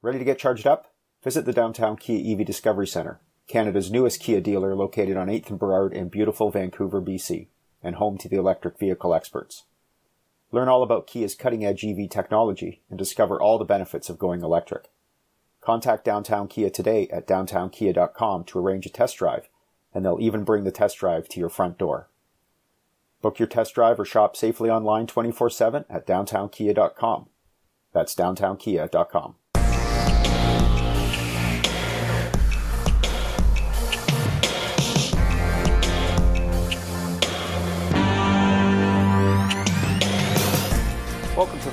Ready to get charged up? Visit the downtown Kia EV Discovery Centre, Canada's newest Kia dealer located on 8th and Burrard in beautiful Vancouver, BC, and home to the electric vehicle experts. Learn all about Kia's cutting edge EV technology and discover all the benefits of going electric. Contact Downtown Kia today at downtownkia.com to arrange a test drive, and they'll even bring the test drive to your front door. Book your test drive or shop safely online 24 7 at downtownkia.com. That's downtownkia.com.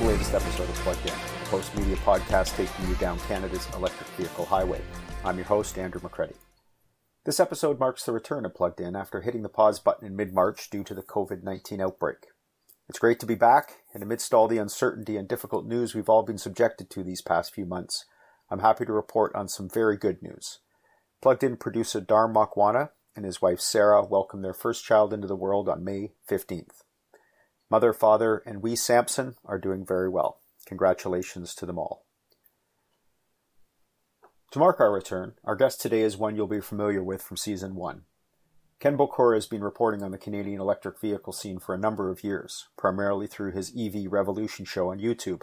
the latest episode of Plugged In, a post media podcast taking you down Canada's electric vehicle highway. I'm your host, Andrew McCredie. This episode marks the return of Plugged In after hitting the pause button in mid March due to the COVID 19 outbreak. It's great to be back, and amidst all the uncertainty and difficult news we've all been subjected to these past few months, I'm happy to report on some very good news. Plugged In producer Dar Makwana and his wife Sarah welcomed their first child into the world on May 15th. Mother, father, and wee Samson are doing very well. Congratulations to them all. To mark our return, our guest today is one you'll be familiar with from season one. Ken Bokor has been reporting on the Canadian electric vehicle scene for a number of years, primarily through his EV Revolution show on YouTube.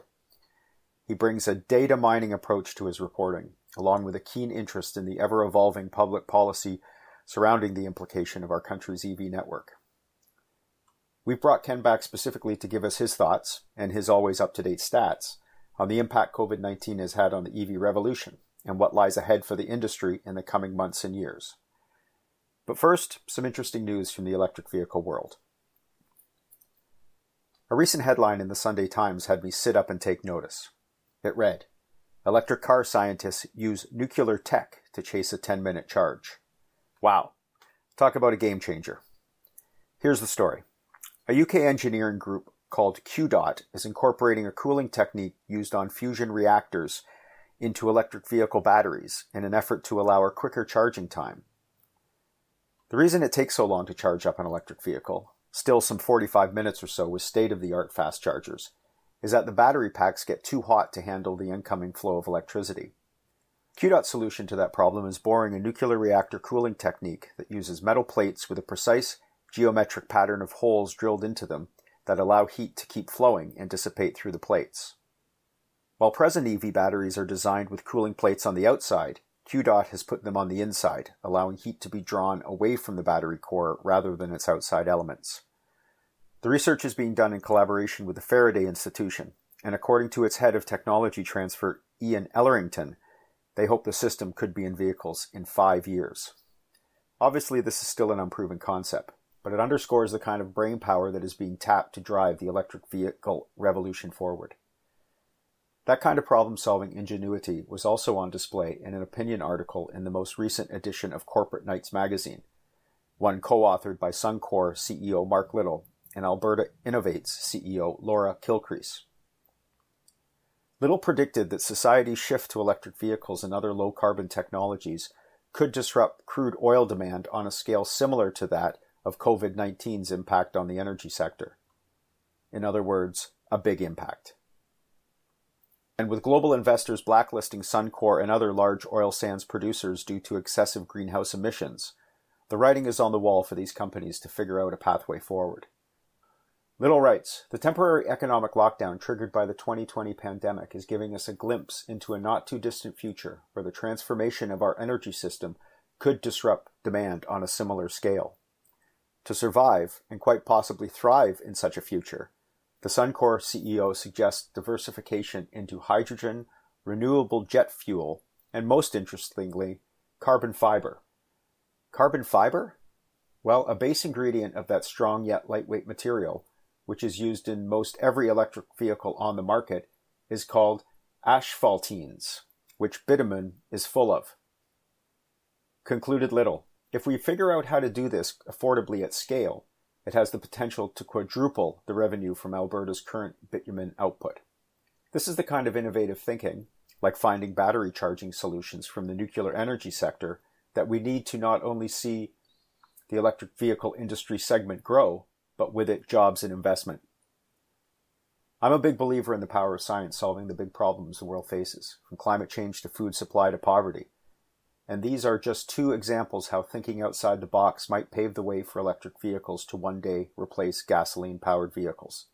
He brings a data mining approach to his reporting, along with a keen interest in the ever evolving public policy surrounding the implication of our country's EV network. We've brought Ken back specifically to give us his thoughts and his always up to date stats on the impact COVID 19 has had on the EV revolution and what lies ahead for the industry in the coming months and years. But first, some interesting news from the electric vehicle world. A recent headline in the Sunday Times had me sit up and take notice. It read Electric car scientists use nuclear tech to chase a 10 minute charge. Wow. Talk about a game changer. Here's the story. A UK engineering group called QDOT is incorporating a cooling technique used on fusion reactors into electric vehicle batteries in an effort to allow a quicker charging time. The reason it takes so long to charge up an electric vehicle, still some 45 minutes or so with state of the art fast chargers, is that the battery packs get too hot to handle the incoming flow of electricity. QDOT's solution to that problem is boring a nuclear reactor cooling technique that uses metal plates with a precise geometric pattern of holes drilled into them that allow heat to keep flowing and dissipate through the plates. While present EV batteries are designed with cooling plates on the outside, QDOT has put them on the inside, allowing heat to be drawn away from the battery core rather than its outside elements. The research is being done in collaboration with the Faraday Institution, and according to its head of technology transfer, Ian Ellerington, they hope the system could be in vehicles in five years. Obviously, this is still an unproven concept, but it underscores the kind of brain power that is being tapped to drive the electric vehicle revolution forward. That kind of problem solving ingenuity was also on display in an opinion article in the most recent edition of Corporate Knights magazine, one co authored by Suncor CEO Mark Little and Alberta Innovates CEO Laura Kilcrease. Little predicted that society's shift to electric vehicles and other low carbon technologies could disrupt crude oil demand on a scale similar to that of COVID 19's impact on the energy sector. In other words, a big impact. And with global investors blacklisting Suncor and other large oil sands producers due to excessive greenhouse emissions, the writing is on the wall for these companies to figure out a pathway forward. Little writes The temporary economic lockdown triggered by the 2020 pandemic is giving us a glimpse into a not too distant future where the transformation of our energy system could disrupt demand on a similar scale. To survive, and quite possibly thrive in such a future, the Suncor CEO suggests diversification into hydrogen, renewable jet fuel, and most interestingly, carbon fiber. Carbon fiber? Well, a base ingredient of that strong yet lightweight material, which is used in most every electric vehicle on the market, is called asphaltenes, which bitumen is full of. Concluded Little. If we figure out how to do this affordably at scale, it has the potential to quadruple the revenue from Alberta's current bitumen output. This is the kind of innovative thinking, like finding battery charging solutions from the nuclear energy sector, that we need to not only see the electric vehicle industry segment grow, but with it jobs and investment. I'm a big believer in the power of science solving the big problems the world faces, from climate change to food supply to poverty. And these are just two examples how thinking outside the box might pave the way for electric vehicles to one day replace gasoline powered vehicles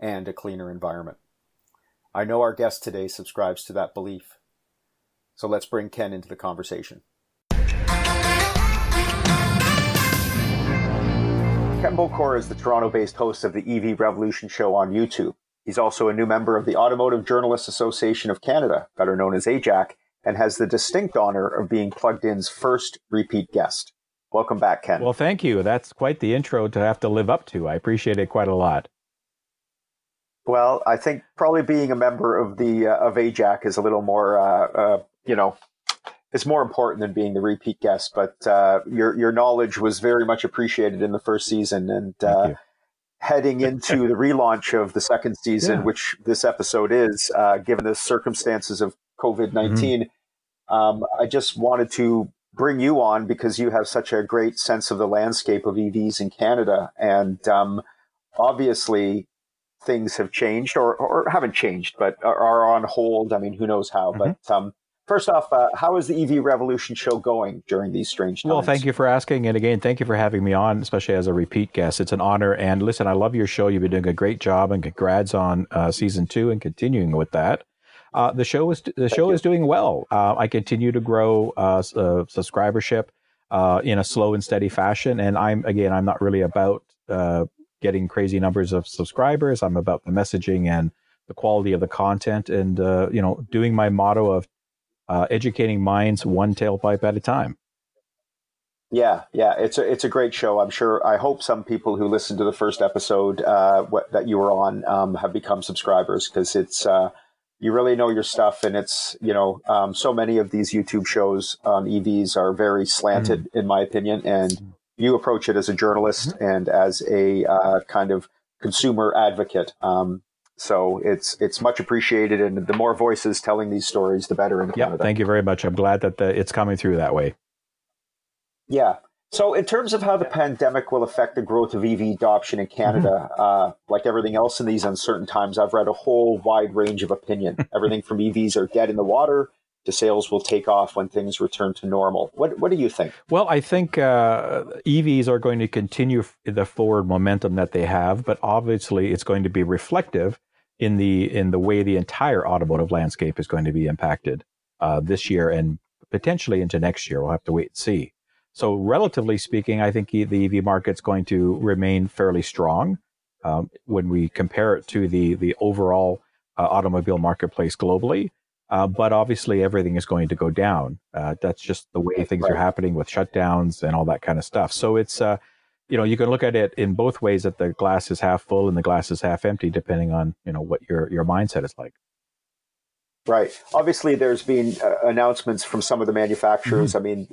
and a cleaner environment. I know our guest today subscribes to that belief. So let's bring Ken into the conversation. Ken Bokor is the Toronto based host of the EV Revolution show on YouTube. He's also a new member of the Automotive Journalists Association of Canada, better known as AJAC, and has the distinct honor of being Plugged In's first repeat guest. Welcome back, Ken. Well, thank you. That's quite the intro to have to live up to. I appreciate it quite a lot. Well, I think probably being a member of the uh, of AJAC is a little more, uh, uh, you know, it's more important than being the repeat guest. But uh, your your knowledge was very much appreciated in the first season, and uh, heading into the relaunch of the second season, yeah. which this episode is, uh, given the circumstances of COVID 19, mm-hmm. um, I just wanted to bring you on because you have such a great sense of the landscape of EVs in Canada. And um, obviously, things have changed or, or haven't changed, but are, are on hold. I mean, who knows how? Mm-hmm. But um, First off, uh, how is the EV revolution show going during these strange times? Well, thank you for asking. And again, thank you for having me on, especially as a repeat guest. It's an honor. And listen, I love your show. You've been doing a great job and congrats on uh, season two and continuing with that. Uh, the show is the thank show you. is doing well. Uh, I continue to grow uh, uh, subscribership in a slow and steady fashion. And I'm again, I'm not really about getting crazy numbers of subscribers. I'm about the messaging and the quality of the content, and you know, doing my motto of uh, educating minds one tailpipe at a time. Yeah, yeah, it's a it's a great show. I'm sure. I hope some people who listened to the first episode uh, what, that you were on um, have become subscribers because it's uh, you really know your stuff, and it's you know um, so many of these YouTube shows on EVs are very slanted, mm-hmm. in my opinion, and you approach it as a journalist mm-hmm. and as a uh, kind of consumer advocate. Um, so it's it's much appreciated, and the more voices telling these stories, the better in Canada. Yeah, thank you very much. I'm glad that the, it's coming through that way. Yeah. So, in terms of how the pandemic will affect the growth of EV adoption in Canada, mm-hmm. uh, like everything else in these uncertain times, I've read a whole wide range of opinion. everything from EVs are dead in the water to sales will take off when things return to normal. What What do you think? Well, I think uh, EVs are going to continue the forward momentum that they have, but obviously, it's going to be reflective in the in the way the entire automotive landscape is going to be impacted uh, this year and potentially into next year. We'll have to wait and see. So, relatively speaking, I think the EV market's going to remain fairly strong um, when we compare it to the the overall uh, automobile marketplace globally. Uh, but obviously, everything is going to go down. Uh, that's just the way things right. are happening with shutdowns and all that kind of stuff. So it's uh, you know you can look at it in both ways that the glass is half full and the glass is half empty depending on you know what your your mindset is like. Right. Obviously there's been uh, announcements from some of the manufacturers. Mm-hmm. i mean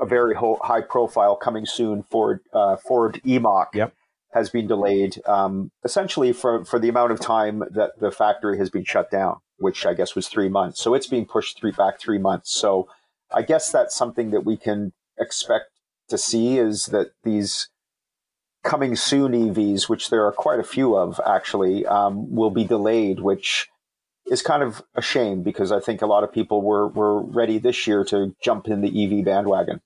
a very ho- high profile coming soon ford uh, ford e-mach yep. has been delayed um, essentially for for the amount of time that the factory has been shut down which i guess was three months. So it's being pushed three back three months. So i guess that's something that we can expect to see is that these coming soon EVs, which there are quite a few of actually, um, will be delayed, which is kind of a shame because I think a lot of people were, were ready this year to jump in the EV bandwagon.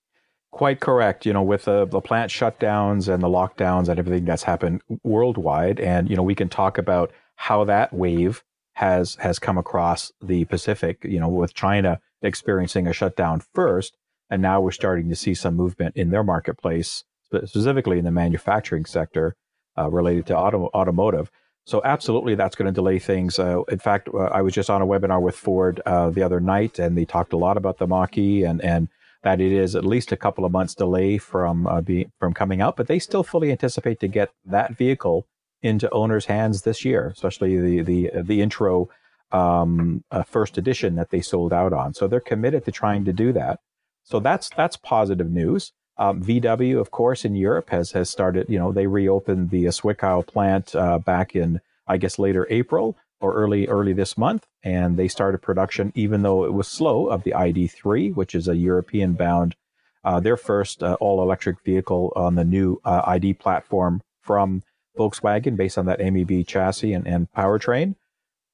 Quite correct. You know, with the, the plant shutdowns and the lockdowns and everything that's happened worldwide, and you know, we can talk about how that wave has has come across the Pacific. You know, with China experiencing a shutdown first, and now we're starting to see some movement in their marketplace specifically in the manufacturing sector uh, related to auto, automotive. So absolutely, that's going to delay things. Uh, in fact, uh, I was just on a webinar with Ford uh, the other night, and they talked a lot about the Mach-E and and that it is at least a couple of months delay from uh, be, from coming out, but they still fully anticipate to get that vehicle into owners' hands this year, especially the the the intro um, uh, first edition that they sold out on. So they're committed to trying to do that. So that's that's positive news. Um, VW, of course, in Europe has has started. You know, they reopened the Zwickau plant uh, back in, I guess, later April or early early this month, and they started production, even though it was slow, of the ID3, which is a European bound, uh, their first uh, all electric vehicle on the new uh, ID platform from Volkswagen, based on that MEB chassis and, and powertrain.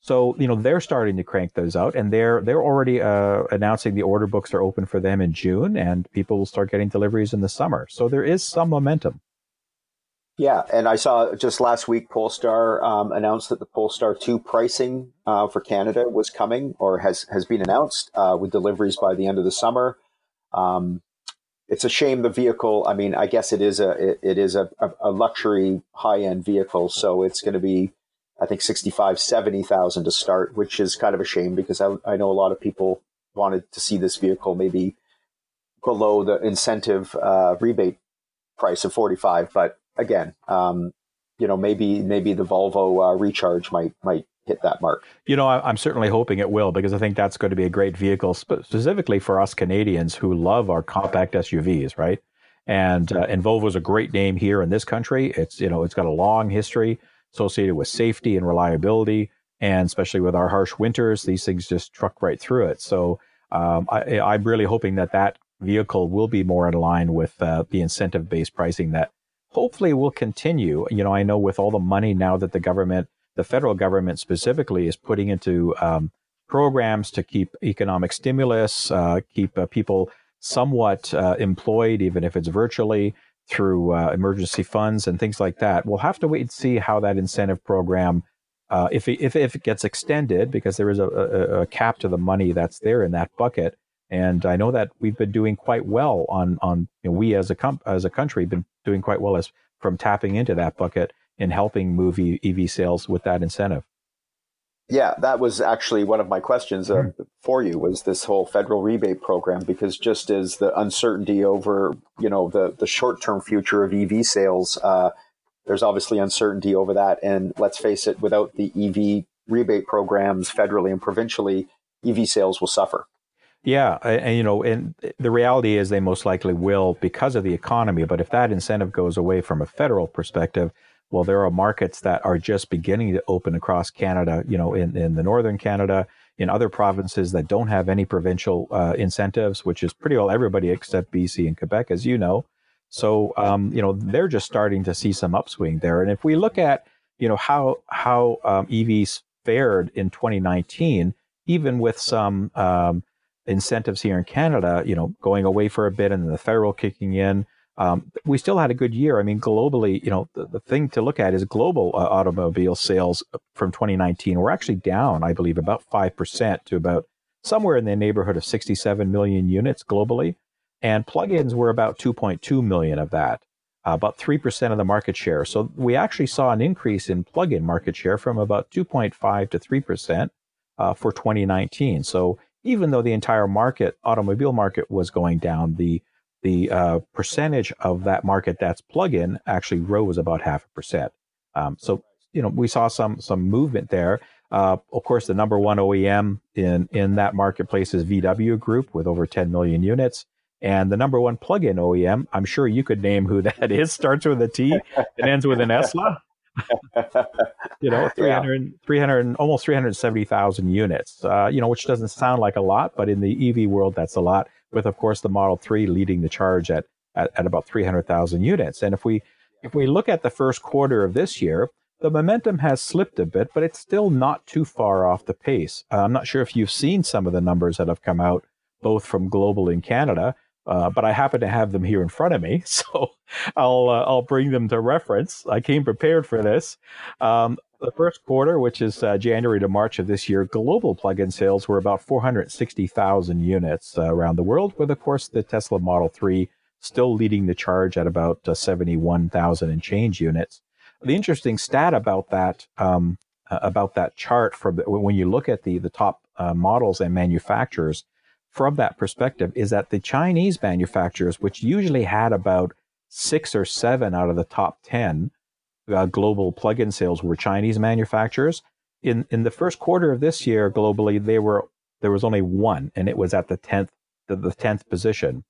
So you know they're starting to crank those out, and they're they're already uh, announcing the order books are open for them in June, and people will start getting deliveries in the summer. So there is some momentum. Yeah, and I saw just last week Polestar um, announced that the Polestar 2 pricing uh, for Canada was coming or has has been announced uh, with deliveries by the end of the summer. Um, it's a shame the vehicle. I mean, I guess it is a it, it is a, a luxury high end vehicle, so it's going to be I think 65, 70,000 to start, which is kind of a shame because I, I know a lot of people wanted to see this vehicle maybe below the incentive uh, rebate price of 45, but again, um, you know, maybe maybe the Volvo uh, Recharge might might hit that mark. You know, I'm certainly hoping it will because I think that's going to be a great vehicle, specifically for us Canadians who love our compact SUVs, right? And uh, and Volvo is a great name here in this country. It's you know it's got a long history associated with safety and reliability, and especially with our harsh winters, these things just truck right through it. So um, I, I'm really hoping that that vehicle will be more in line with uh, the incentive based pricing that hopefully will continue. You know, I know with all the money now that the government, the federal government specifically, is putting into um, programs to keep economic stimulus, uh, keep uh, people somewhat uh, employed, even if it's virtually through uh, emergency funds and things like that. We'll have to wait and see how that incentive program. Uh, if, it, if, if it gets extended, because there is a, a, a cap to the money that's there in that bucket, and I know that we've been doing quite well on on you know, we as a com- as a country been doing quite well as from tapping into that bucket and helping move EV sales with that incentive. Yeah, that was actually one of my questions uh, mm-hmm. for you was this whole federal rebate program because just as the uncertainty over you know the the short term future of EV sales, uh, there's obviously uncertainty over that, and let's face it, without the EV rebate programs federally and provincially, EV sales will suffer. Yeah, and you know, and the reality is they most likely will because of the economy. But if that incentive goes away from a federal perspective, well, there are markets that are just beginning to open across Canada. You know, in in the northern Canada, in other provinces that don't have any provincial uh, incentives, which is pretty well everybody except BC and Quebec, as you know. So, um, you know, they're just starting to see some upswing there. And if we look at, you know, how how um, EVs fared in 2019, even with some um, incentives here in Canada, you know, going away for a bit and then the federal kicking in. Um, we still had a good year. I mean, globally, you know, the, the thing to look at is global uh, automobile sales from 2019 were actually down, I believe, about 5% to about somewhere in the neighborhood of 67 million units globally. And plugins were about 2.2 million of that, uh, about 3% of the market share. So we actually saw an increase in plug-in market share from about 2.5 to 3% uh, for 2019. So even though the entire market, automobile market, was going down, the the uh, percentage of that market that's plug-in actually rose about half a percent. Um, so you know we saw some some movement there. Uh, of course, the number one OEM in in that marketplace is VW Group with over 10 million units. And the number one plug-in OEM, I'm sure you could name who that is. Starts with a T and ends with an Esla. you know, 300, yeah. 300 almost 370,000 units, uh, you know, which doesn't sound like a lot, but in the EV world, that's a lot with, of course, the Model 3 leading the charge at, at, at about 300,000 units. And if we, if we look at the first quarter of this year, the momentum has slipped a bit, but it's still not too far off the pace. Uh, I'm not sure if you've seen some of the numbers that have come out, both from global and Canada, uh, but I happen to have them here in front of me, so I'll uh, I'll bring them to reference. I came prepared for this. Um, the first quarter, which is uh, January to March of this year, global plug-in sales were about 460,000 units uh, around the world, with of course the Tesla Model 3 still leading the charge at about uh, 71,000 and change units. The interesting stat about that um, about that chart, from when you look at the the top models and manufacturers from that perspective is that the Chinese manufacturers, which usually had about six or seven out of the top 10 uh, global plug-in sales were Chinese manufacturers. In, in the first quarter of this year, globally, they were, there was only one, and it was at the 10th, the, the 10th position.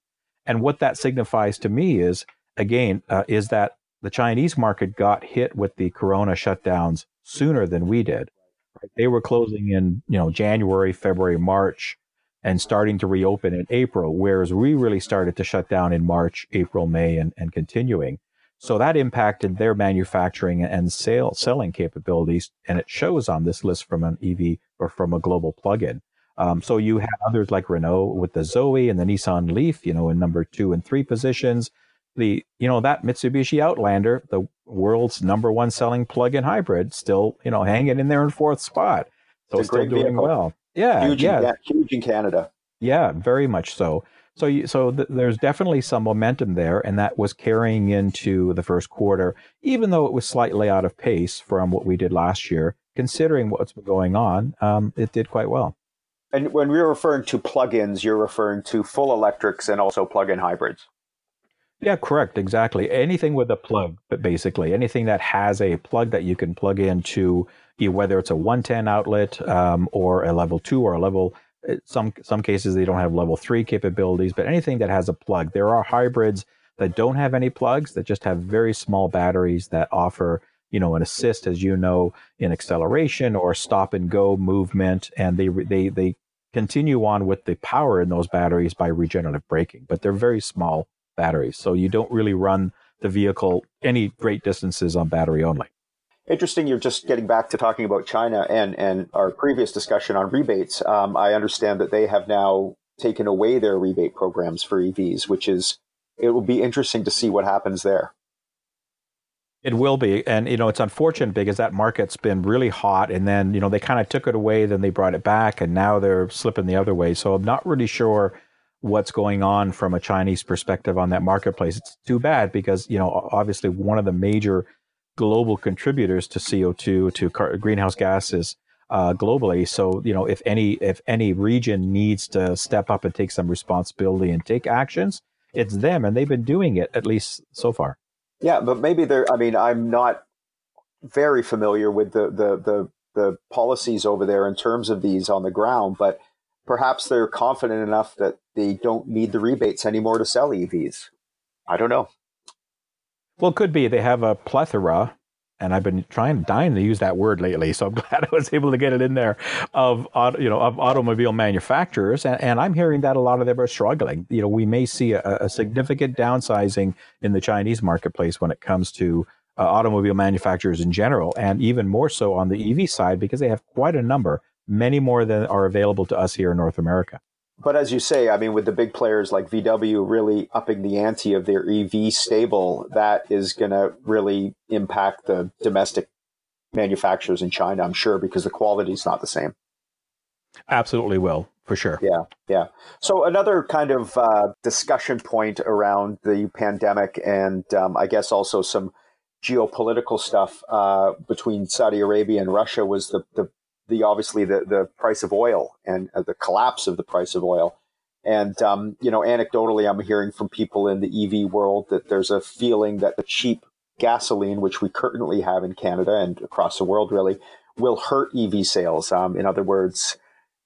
And what that signifies to me is, again, uh, is that the Chinese market got hit with the corona shutdowns sooner than we did. They were closing in, you know, January, February, March, and starting to reopen in April, whereas we really started to shut down in March, April, May, and, and continuing. So that impacted their manufacturing and sale selling capabilities, and it shows on this list from an EV or from a global plug-in. Um, so you have others like Renault with the Zoe and the Nissan Leaf, you know, in number two and three positions. The you know that Mitsubishi Outlander, the world's number one selling plug-in hybrid, still you know hanging in there in fourth spot. So it's still doing vehicle. well. Yeah, huge yeah, in, huge in Canada. Yeah, very much so. So, you, so th- there's definitely some momentum there, and that was carrying into the first quarter, even though it was slightly out of pace from what we did last year. Considering what's been going on, um, it did quite well. And when we're referring to plug-ins, you're referring to full electrics and also plug-in hybrids. Yeah, correct. Exactly. Anything with a plug, but basically anything that has a plug that you can plug into, whether it's a 110 outlet um, or a level two or a level Uh, some some cases they don't have level three capabilities, but anything that has a plug. There are hybrids that don't have any plugs that just have very small batteries that offer you know an assist, as you know, in acceleration or stop and go movement, and they they they continue on with the power in those batteries by regenerative braking, but they're very small batteries, so you don't really run the vehicle any great distances on battery only. Interesting. You're just getting back to talking about China and and our previous discussion on rebates. Um, I understand that they have now taken away their rebate programs for EVs, which is it will be interesting to see what happens there. It will be, and you know it's unfortunate because that market's been really hot, and then you know they kind of took it away, then they brought it back, and now they're slipping the other way. So I'm not really sure what's going on from a Chinese perspective on that marketplace. It's too bad because you know obviously one of the major global contributors to CO2 to car- greenhouse gases uh, globally. So you know, if any if any region needs to step up and take some responsibility and take actions, it's them, and they've been doing it at least so far. Yeah, but maybe they're. I mean, I'm not very familiar with the the the, the policies over there in terms of these on the ground, but perhaps they're confident enough that they don't need the rebates anymore to sell EVs. I don't know. Well, it could be they have a plethora, and I've been trying, dying to use that word lately. So I'm glad I was able to get it in there of you know of automobile manufacturers, and, and I'm hearing that a lot of them are struggling. You know, we may see a, a significant downsizing in the Chinese marketplace when it comes to uh, automobile manufacturers in general, and even more so on the EV side because they have quite a number, many more than are available to us here in North America but as you say, I mean, with the big players like VW really upping the ante of their EV stable, that is going to really impact the domestic manufacturers in China, I'm sure, because the quality is not the same. Absolutely will, for sure. Yeah, yeah. So another kind of uh, discussion point around the pandemic, and um, I guess also some geopolitical stuff uh, between Saudi Arabia and Russia was the, the the obviously the the price of oil and uh, the collapse of the price of oil. And um, you know, anecdotally, I'm hearing from people in the EV world that there's a feeling that the cheap gasoline, which we currently have in Canada and across the world, really will hurt EV sales. Um, in other words,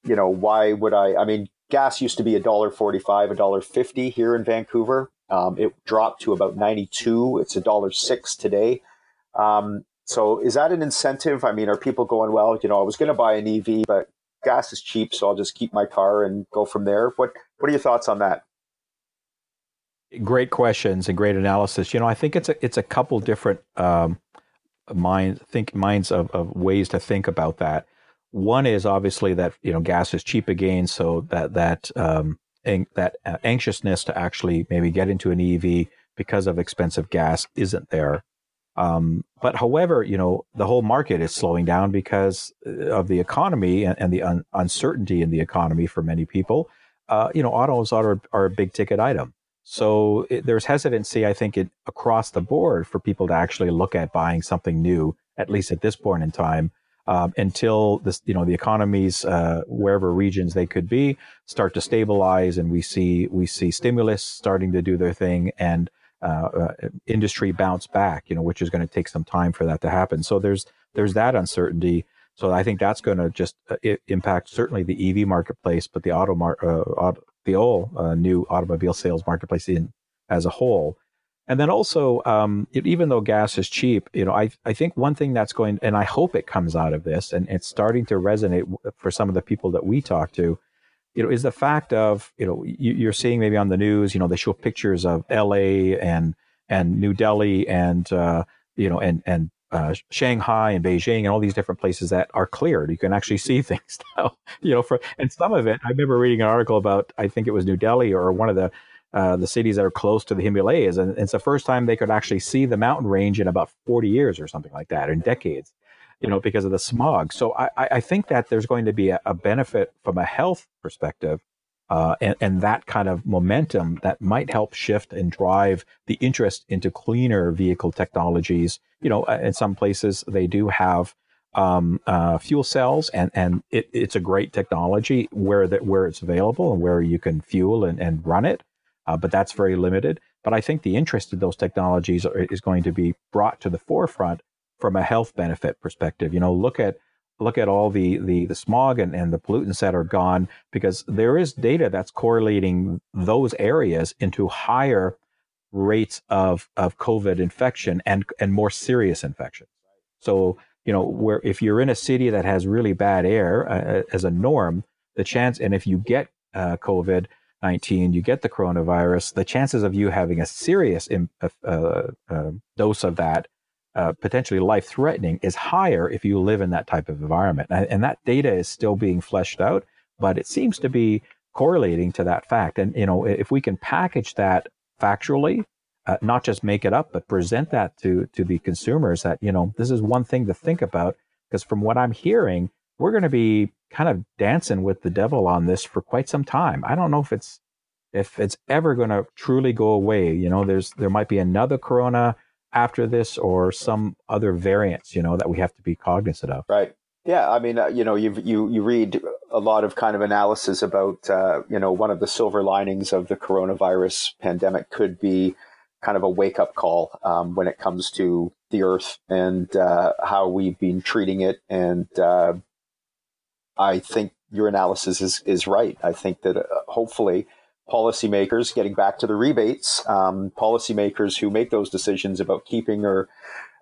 you know, why would I? I mean, gas used to be a dollar forty-five, a dollar fifty here in Vancouver. Um, it dropped to about ninety-two. It's a dollar six today. Um, so is that an incentive? I mean, are people going, well, you know, I was going to buy an EV, but gas is cheap, so I'll just keep my car and go from there. What What are your thoughts on that? Great questions and great analysis. You know, I think it's a it's a couple different um, minds think minds of, of ways to think about that. One is obviously that you know gas is cheap again, so that that um, ang- that uh, anxiousness to actually maybe get into an EV because of expensive gas isn't there. Um, but however, you know, the whole market is slowing down because uh, of the economy and, and the un- uncertainty in the economy for many people. Uh, you know, autos are, are a big ticket item. So it, there's hesitancy, I think, it, across the board for people to actually look at buying something new, at least at this point in time, um, until this, you know, the economies, uh, wherever regions they could be, start to stabilize, and we see we see stimulus starting to do their thing, and uh, uh, industry bounce back, you know, which is going to take some time for that to happen. So there's there's that uncertainty. So I think that's going to just uh, impact certainly the EV marketplace, but the auto mar- uh, auto, the whole new automobile sales marketplace in as a whole. And then also, um, it, even though gas is cheap, you know, I I think one thing that's going, and I hope it comes out of this, and it's starting to resonate for some of the people that we talk to, you know, is the fact of, you know, you, are seeing maybe on the news, you know, they show pictures of LA and, and New Delhi and uh, you know and and uh, Shanghai and Beijing and all these different places that are cleared. You can actually see things now. You know, for and some of it, I remember reading an article about I think it was New Delhi or one of the uh, the cities that are close to the Himalayas, and it's the first time they could actually see the mountain range in about 40 years or something like that, in decades. You know, because of the smog. So I, I think that there's going to be a, a benefit from a health perspective uh, and, and that kind of momentum that might help shift and drive the interest into cleaner vehicle technologies. You know, uh, in some places they do have um, uh, fuel cells, and and it, it's a great technology where that where it's available and where you can fuel and, and run it, uh, but that's very limited. But I think the interest in those technologies are, is going to be brought to the forefront from a health benefit perspective. You know, look at look at all the, the, the smog and, and the pollutants that are gone because there is data that's correlating those areas into higher rates of, of COVID infection and, and more serious infection. So, you know, where if you're in a city that has really bad air uh, as a norm, the chance, and if you get uh, COVID 19, you get the coronavirus, the chances of you having a serious uh, uh, dose of that uh, potentially life threatening is higher if you live in that type of environment. And, and, that data is still being fleshed out, but it seems to be correlating to that fact. And, you know, if we can package that factually, uh, not just make it up, but present that to, to the consumers that, you know, this is one thing to think about. Because from what I'm hearing, we're going to be kind of dancing with the devil on this for quite some time. I don't know if it's if it's ever going to truly go away. You know, there's there might be another corona after this or some other variants, you know, that we have to be cognizant of. Right. Yeah, I mean, uh, you know, you you you read a lot of kind of analysis about, uh, you know, one of the silver linings of the coronavirus pandemic could be kind of a wake up call um, when it comes to the Earth and uh, how we've been treating it. And uh, I think your analysis is is right. I think that uh, hopefully policymakers, getting back to the rebates, um, policymakers who make those decisions about keeping or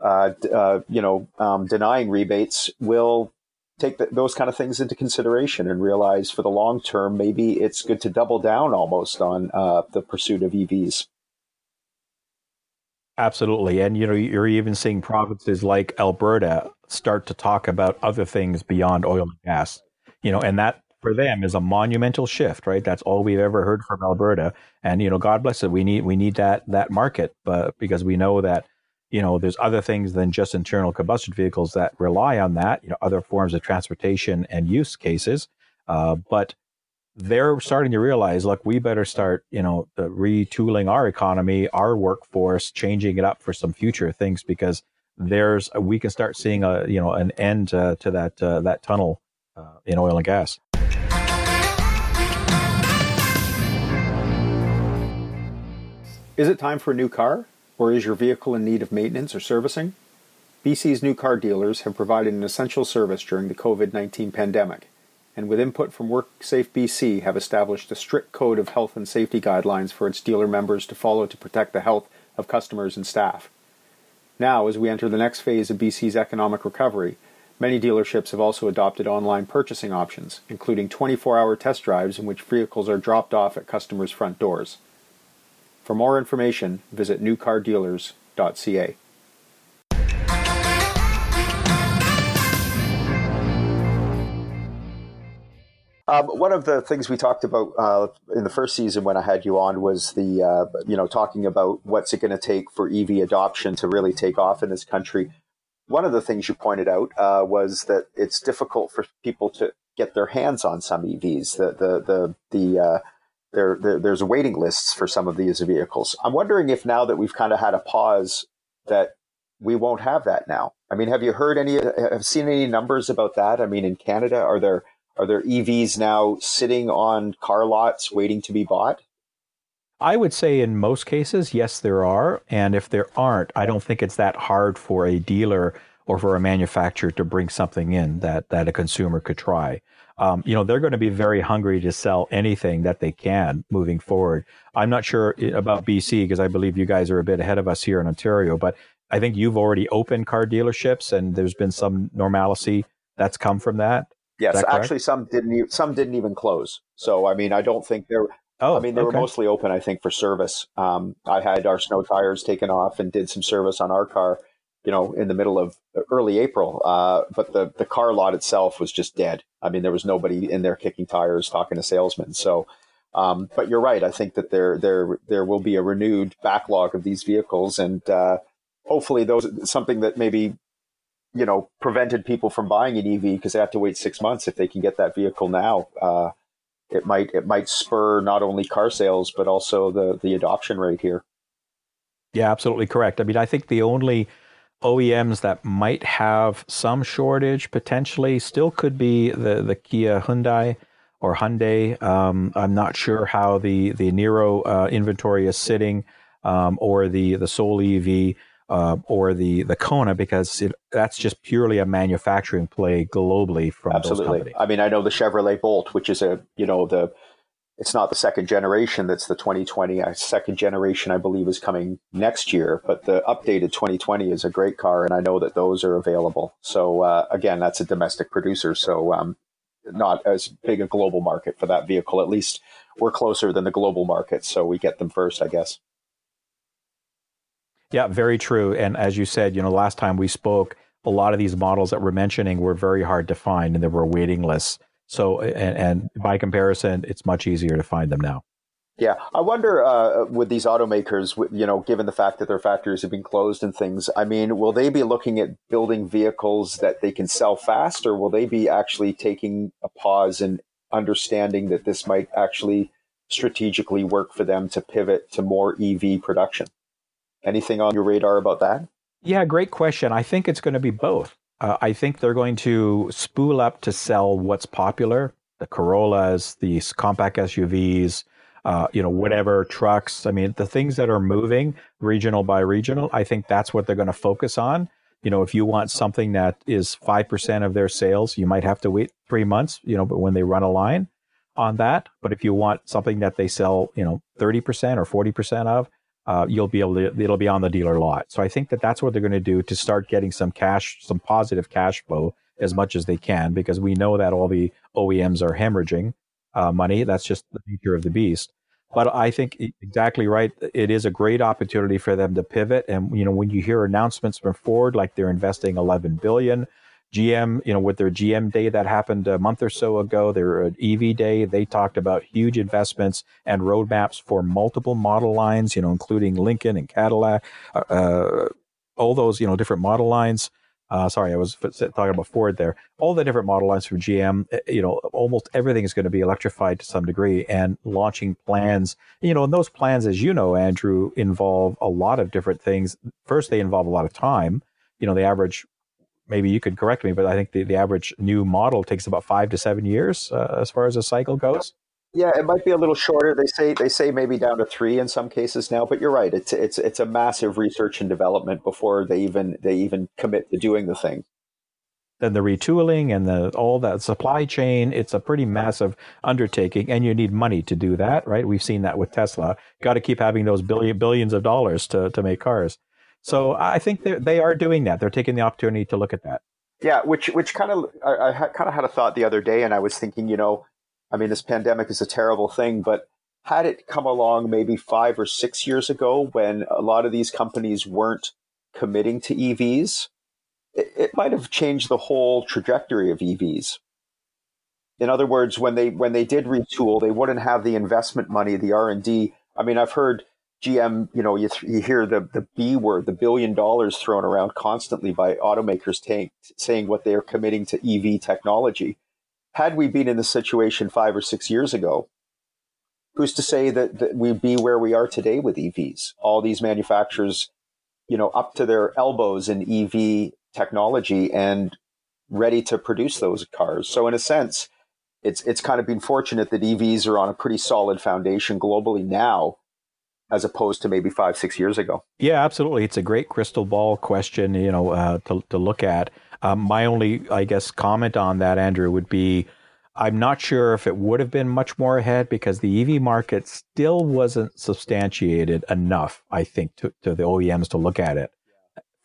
uh, uh, you know um, denying rebates will take the, those kind of things into consideration and realize for the long term maybe it's good to double down almost on uh, the pursuit of EVs. Absolutely, and you know you're even seeing provinces like Alberta start to talk about other things beyond oil and gas. You know, and that for them is a monumental shift, right? That's all we've ever heard from Alberta. And you know, God bless it. We need we need that that market, but because we know that you know there's other things than just internal combustion vehicles that rely on that. You know, other forms of transportation and use cases. Uh, but they're starting to realize, look, we better start, you know, retooling our economy, our workforce, changing it up for some future things because there's we can start seeing a you know an end uh, to that uh, that tunnel uh, in oil and gas. Is it time for a new car? Or is your vehicle in need of maintenance or servicing? BC's new car dealers have provided an essential service during the COVID 19 pandemic, and with input from WorkSafe BC, have established a strict code of health and safety guidelines for its dealer members to follow to protect the health of customers and staff. Now, as we enter the next phase of BC's economic recovery, many dealerships have also adopted online purchasing options, including 24 hour test drives in which vehicles are dropped off at customers' front doors. For more information, visit newcardealers.ca. Um, one of the things we talked about uh, in the first season when I had you on was the, uh, you know, talking about what's it going to take for EV adoption to really take off in this country. One of the things you pointed out uh, was that it's difficult for people to get their hands on some EVs. The the the the uh, there, there, there's waiting lists for some of these vehicles. I'm wondering if now that we've kind of had a pause, that we won't have that now. I mean, have you heard any? Have seen any numbers about that? I mean, in Canada, are there are there EVs now sitting on car lots waiting to be bought? I would say in most cases, yes, there are. And if there aren't, I don't think it's that hard for a dealer or for a manufacturer to bring something in that, that a consumer could try um, you know, they're going to be very hungry to sell anything that they can moving forward. I'm not sure about BC because I believe you guys are a bit ahead of us here in Ontario, but I think you've already opened car dealerships and there's been some normalcy that's come from that. Yes, that actually, some didn't. Some didn't even close. So, I mean, I don't think there. Oh, I mean, they okay. were mostly open, I think, for service. Um, I had our snow tires taken off and did some service on our car, you know, in the middle of early April. Uh, but the the car lot itself was just dead. I mean, there was nobody in there kicking tires, talking to salesmen. So, um, but you're right. I think that there there there will be a renewed backlog of these vehicles, and uh, hopefully, those something that maybe you know prevented people from buying an EV because they have to wait six months if they can get that vehicle now. Uh, it might it might spur not only car sales but also the the adoption rate here. Yeah, absolutely correct. I mean, I think the only OEMs that might have some shortage potentially still could be the the Kia Hyundai or Hyundai. Um, I'm not sure how the the Niro uh, inventory is sitting, um, or the the Soul EV uh, or the the Kona because it, that's just purely a manufacturing play globally from absolutely. I mean, I know the Chevrolet Bolt, which is a you know the it's not the second generation that's the 2020 uh, second generation i believe is coming next year but the updated 2020 is a great car and i know that those are available so uh, again that's a domestic producer so um, not as big a global market for that vehicle at least we're closer than the global market so we get them first i guess yeah, very true. And as you said, you know, last time we spoke, a lot of these models that we're mentioning were very hard to find and there were waiting lists. So, and, and by comparison, it's much easier to find them now. Yeah, I wonder uh, with these automakers, you know, given the fact that their factories have been closed and things, I mean, will they be looking at building vehicles that they can sell fast, or will they be actually taking a pause and understanding that this might actually strategically work for them to pivot to more EV production? Anything on your radar about that? Yeah, great question. I think it's going to be both. Uh, I think they're going to spool up to sell what's popular the Corollas, these compact SUVs, uh, you know, whatever trucks. I mean, the things that are moving regional by regional, I think that's what they're going to focus on. You know, if you want something that is 5% of their sales, you might have to wait three months, you know, but when they run a line on that. But if you want something that they sell, you know, 30% or 40% of, uh, you'll be able to, it'll be on the dealer lot. So I think that that's what they're going to do to start getting some cash, some positive cash flow as much as they can, because we know that all the OEMs are hemorrhaging uh, money. That's just the nature of the beast. But I think exactly right. It is a great opportunity for them to pivot. And, you know, when you hear announcements from Ford, like they're investing 11 billion, GM, you know, with their GM day that happened a month or so ago, their EV day, they talked about huge investments and roadmaps for multiple model lines, you know, including Lincoln and Cadillac, uh, uh all those, you know, different model lines. Uh, sorry, I was talking about Ford there. All the different model lines from GM, eh, you know, almost everything is going to be electrified to some degree and launching plans, you know, and those plans, as you know, Andrew, involve a lot of different things. First, they involve a lot of time. You know, the average maybe you could correct me, but I think the, the average new model takes about five to seven years uh, as far as a cycle goes. Yeah, it might be a little shorter. They say they say maybe down to three in some cases now, but you're right. It's it's it's a massive research and development before they even they even commit to doing the thing. Then the retooling and the all that supply chain, it's a pretty massive undertaking, and you need money to do that, right? We've seen that with Tesla. Got to keep having those billion billions of dollars to to make cars. So I think they are doing that. They're taking the opportunity to look at that. Yeah, which which kind of I, I kind of had a thought the other day, and I was thinking, you know, I mean, this pandemic is a terrible thing, but had it come along maybe five or six years ago when a lot of these companies weren't committing to EVs, it, it might have changed the whole trajectory of EVs. In other words, when they when they did retool, they wouldn't have the investment money, the R and D. I mean, I've heard GM, you know, you, th- you hear the, the B word, the billion dollars thrown around constantly by automakers t- saying what they are committing to EV technology. Had we been in the situation five or six years ago, who's to say that, that we'd be where we are today with EVs? All these manufacturers, you know, up to their elbows in EV technology and ready to produce those cars. So in a sense, it's it's kind of been fortunate that EVs are on a pretty solid foundation globally now as opposed to maybe five, six years ago? Yeah, absolutely. It's a great crystal ball question, you know, uh, to, to look at. Um, my only, I guess, comment on that, Andrew, would be I'm not sure if it would have been much more ahead because the EV market still wasn't substantiated enough, I think, to, to the OEMs to look at it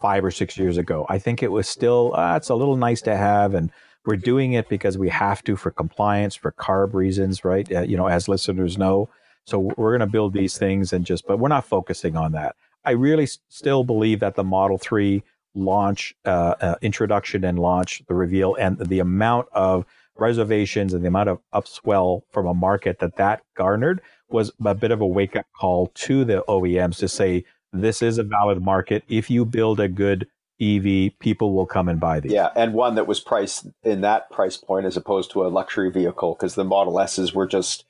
five or six years ago. I think it was still, uh, it's a little nice to have. And we're doing it because we have to for compliance, for CARB reasons, right? Uh, you know, as listeners know, So we're going to build these things and just, but we're not focusing on that. I really s- still believe that the Model 3 launch, uh, uh, introduction and launch, the reveal, and the amount of reservations and the amount of upswell from a market that that garnered was a bit of a wake up call to the OEMs to say, this is a valid market. If you build a good EV, people will come and buy these. Yeah, and one that was priced in that price point as opposed to a luxury vehicle because the Model S's were just,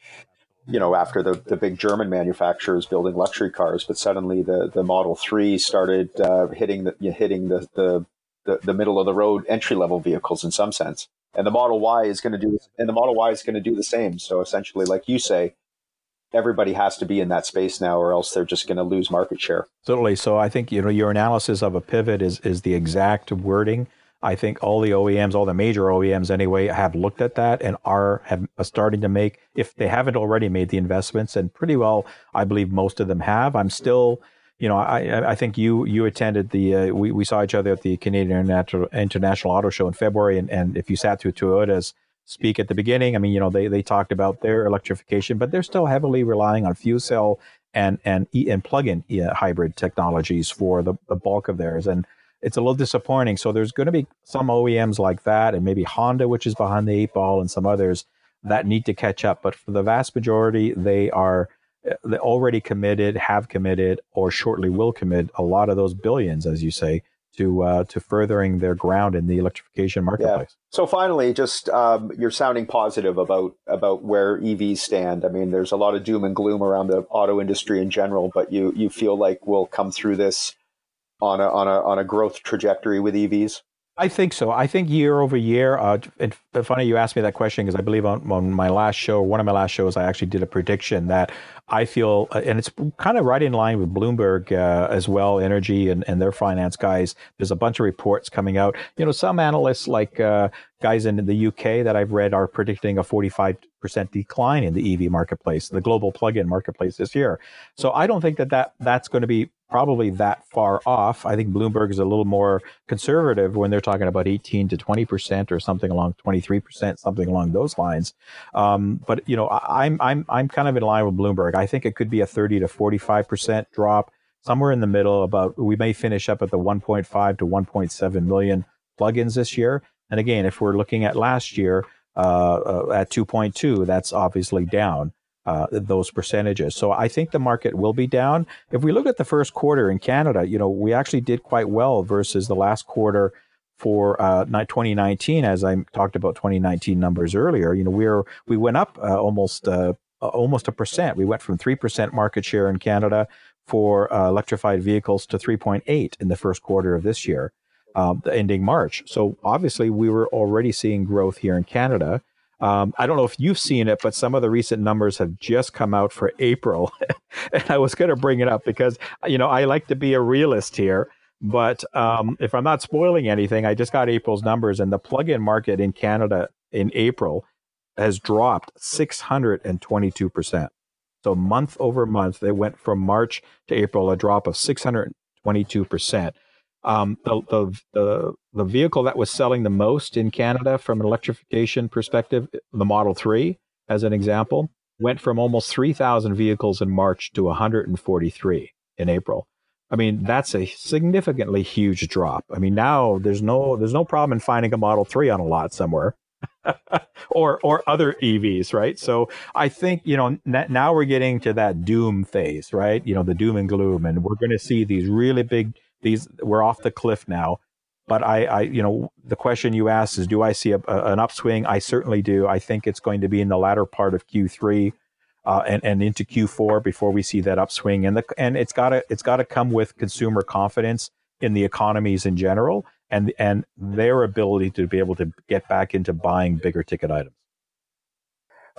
you know, after the, the big German manufacturers building luxury cars, but suddenly the, the Model 3 started uh, hitting the hitting the, the, the, the middle of the road entry level vehicles in some sense. And the Model Y is going to do and the Model Y is going to do the same. So essentially, like you say, everybody has to be in that space now or else they're just going to lose market share. Totally. So I think you know your analysis of a pivot is is the exact wording. I think all the OEMs, all the major OEMs anyway, have looked at that and are have are starting to make, if they haven't already made the investments, and pretty well, I believe most of them have. I'm still, you know, I I think you you attended the uh, we we saw each other at the Canadian International International Auto Show in February, and and if you sat through Toyota's speak at the beginning. I mean, you know, they, they talked about their electrification, but they're still heavily relying on fuel cell and and and plug-in hybrid technologies for the, the bulk of theirs. And it's a little disappointing. So there's going to be some OEMs like that, and maybe Honda, which is behind the eight ball, and some others that need to catch up. But for the vast majority, they are they already committed, have committed, or shortly will commit a lot of those billions, as you say, to uh, to furthering their ground in the electrification marketplace. Yeah. So finally, just um, you're sounding positive about about where EVs stand. I mean, there's a lot of doom and gloom around the auto industry in general, but you you feel like we'll come through this on a on a on a growth trajectory with EVs. I think so. I think year over year. Uh, funny you asked me that question because I believe on, on, my last show, one of my last shows, I actually did a prediction that I feel, uh, and it's kind of right in line with Bloomberg uh, as well, Energy and, and their finance guys. There's a bunch of reports coming out. You know, some analysts like uh, guys in the UK that I've read are predicting a 45% decline in the EV marketplace, the global plug-in marketplace this year. So I don't think that, that that's going to be probably that far off. I think Bloomberg is a little more conservative when they're talking about 18 to 20 percent or something along 23 percent, something along those lines. Um, but you know, I, I'm I'm I'm kind of in line with Bloomberg. I think it could be a 30 to 45 percent drop, somewhere in the middle. About we may finish up at the 1.5 to 1.7 million plugins this year. And again, if we're looking at last year uh, uh, at 2.2, that's obviously down uh, those percentages. So I think the market will be down. If we look at the first quarter in Canada, you know, we actually did quite well versus the last quarter for uh, 2019. As I talked about 2019 numbers earlier, you know, we are we went up uh, almost uh, almost a percent. We went from three percent market share in Canada for uh, electrified vehicles to 3.8 in the first quarter of this year, um, ending March. So obviously, we were already seeing growth here in Canada. Um, I don't know if you've seen it, but some of the recent numbers have just come out for April. and I was going to bring it up because, you know, I like to be a realist here. But um, if I'm not spoiling anything, I just got April's numbers, and the plug in market in Canada in April has dropped 622%. So month over month, they went from March to April, a drop of 622%. Um, the, the, the, the vehicle that was selling the most in Canada from an electrification perspective, the Model 3, as an example, went from almost 3,000 vehicles in March to 143 in April. I mean, that's a significantly huge drop. I mean, now there's no there's no problem in finding a Model 3 on a lot somewhere. or or other EVs, right? So I think you know now we're getting to that doom phase, right? You know the doom and gloom, and we're going to see these really big these we're off the cliff now. But I, I, you know, the question you asked is, do I see a, a, an upswing? I certainly do. I think it's going to be in the latter part of Q3 uh, and and into Q4 before we see that upswing. And the and it's got to it's got to come with consumer confidence in the economies in general and and their ability to be able to get back into buying bigger ticket items.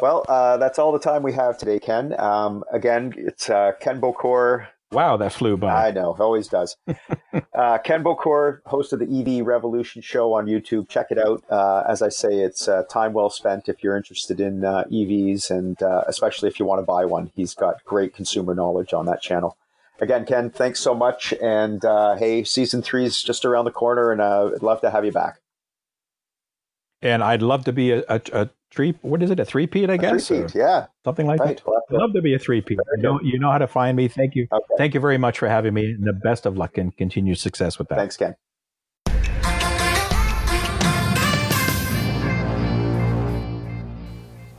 Well, uh, that's all the time we have today, Ken. Um, again, it's uh, Ken Bokor, Wow, that flew by. I know, always does. uh, Ken Bokor, host of the EV Revolution show on YouTube. Check it out. Uh, as I say, it's uh, time well spent if you're interested in uh, EVs and uh, especially if you want to buy one. He's got great consumer knowledge on that channel. Again, Ken, thanks so much. And uh, hey, season three is just around the corner, and I'd love to have you back. And I'd love to be a, a, a three. What is it? A three peat, I guess. Three-peat, yeah, something like right. that. I'd love to be a three peat. You know, you know how to find me. Thank you. Okay. Thank you very much for having me, and the best of luck and continued success with that. Thanks, Ken.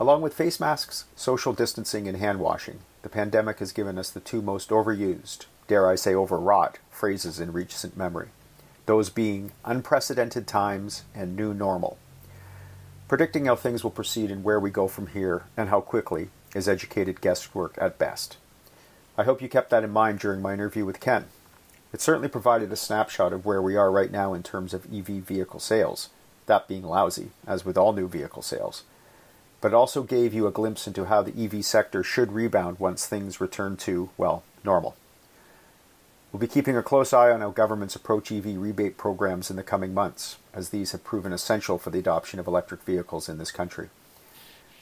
Along with face masks, social distancing, and hand washing, the pandemic has given us the two most overused, dare I say overwrought, phrases in recent memory. Those being unprecedented times and new normal. Predicting how things will proceed and where we go from here and how quickly is educated guesswork at best. I hope you kept that in mind during my interview with Ken. It certainly provided a snapshot of where we are right now in terms of EV vehicle sales, that being lousy, as with all new vehicle sales. But it also gave you a glimpse into how the EV sector should rebound once things return to, well, normal. We'll be keeping a close eye on how governments approach EV rebate programs in the coming months, as these have proven essential for the adoption of electric vehicles in this country.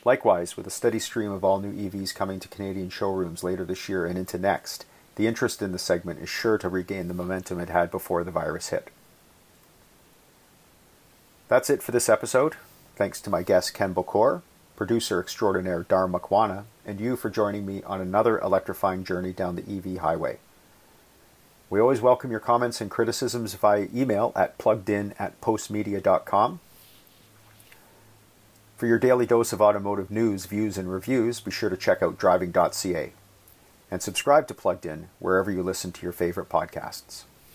Likewise, with a steady stream of all new EVs coming to Canadian showrooms later this year and into next, the interest in the segment is sure to regain the momentum it had before the virus hit. That's it for this episode. Thanks to my guest Ken Bokor, producer extraordinaire Dar Makwana, and you for joining me on another electrifying journey down the EV highway. We always welcome your comments and criticisms via email at pluggedin at postmedia.com. For your daily dose of automotive news, views, and reviews, be sure to check out driving.ca and subscribe to Plugged In wherever you listen to your favorite podcasts.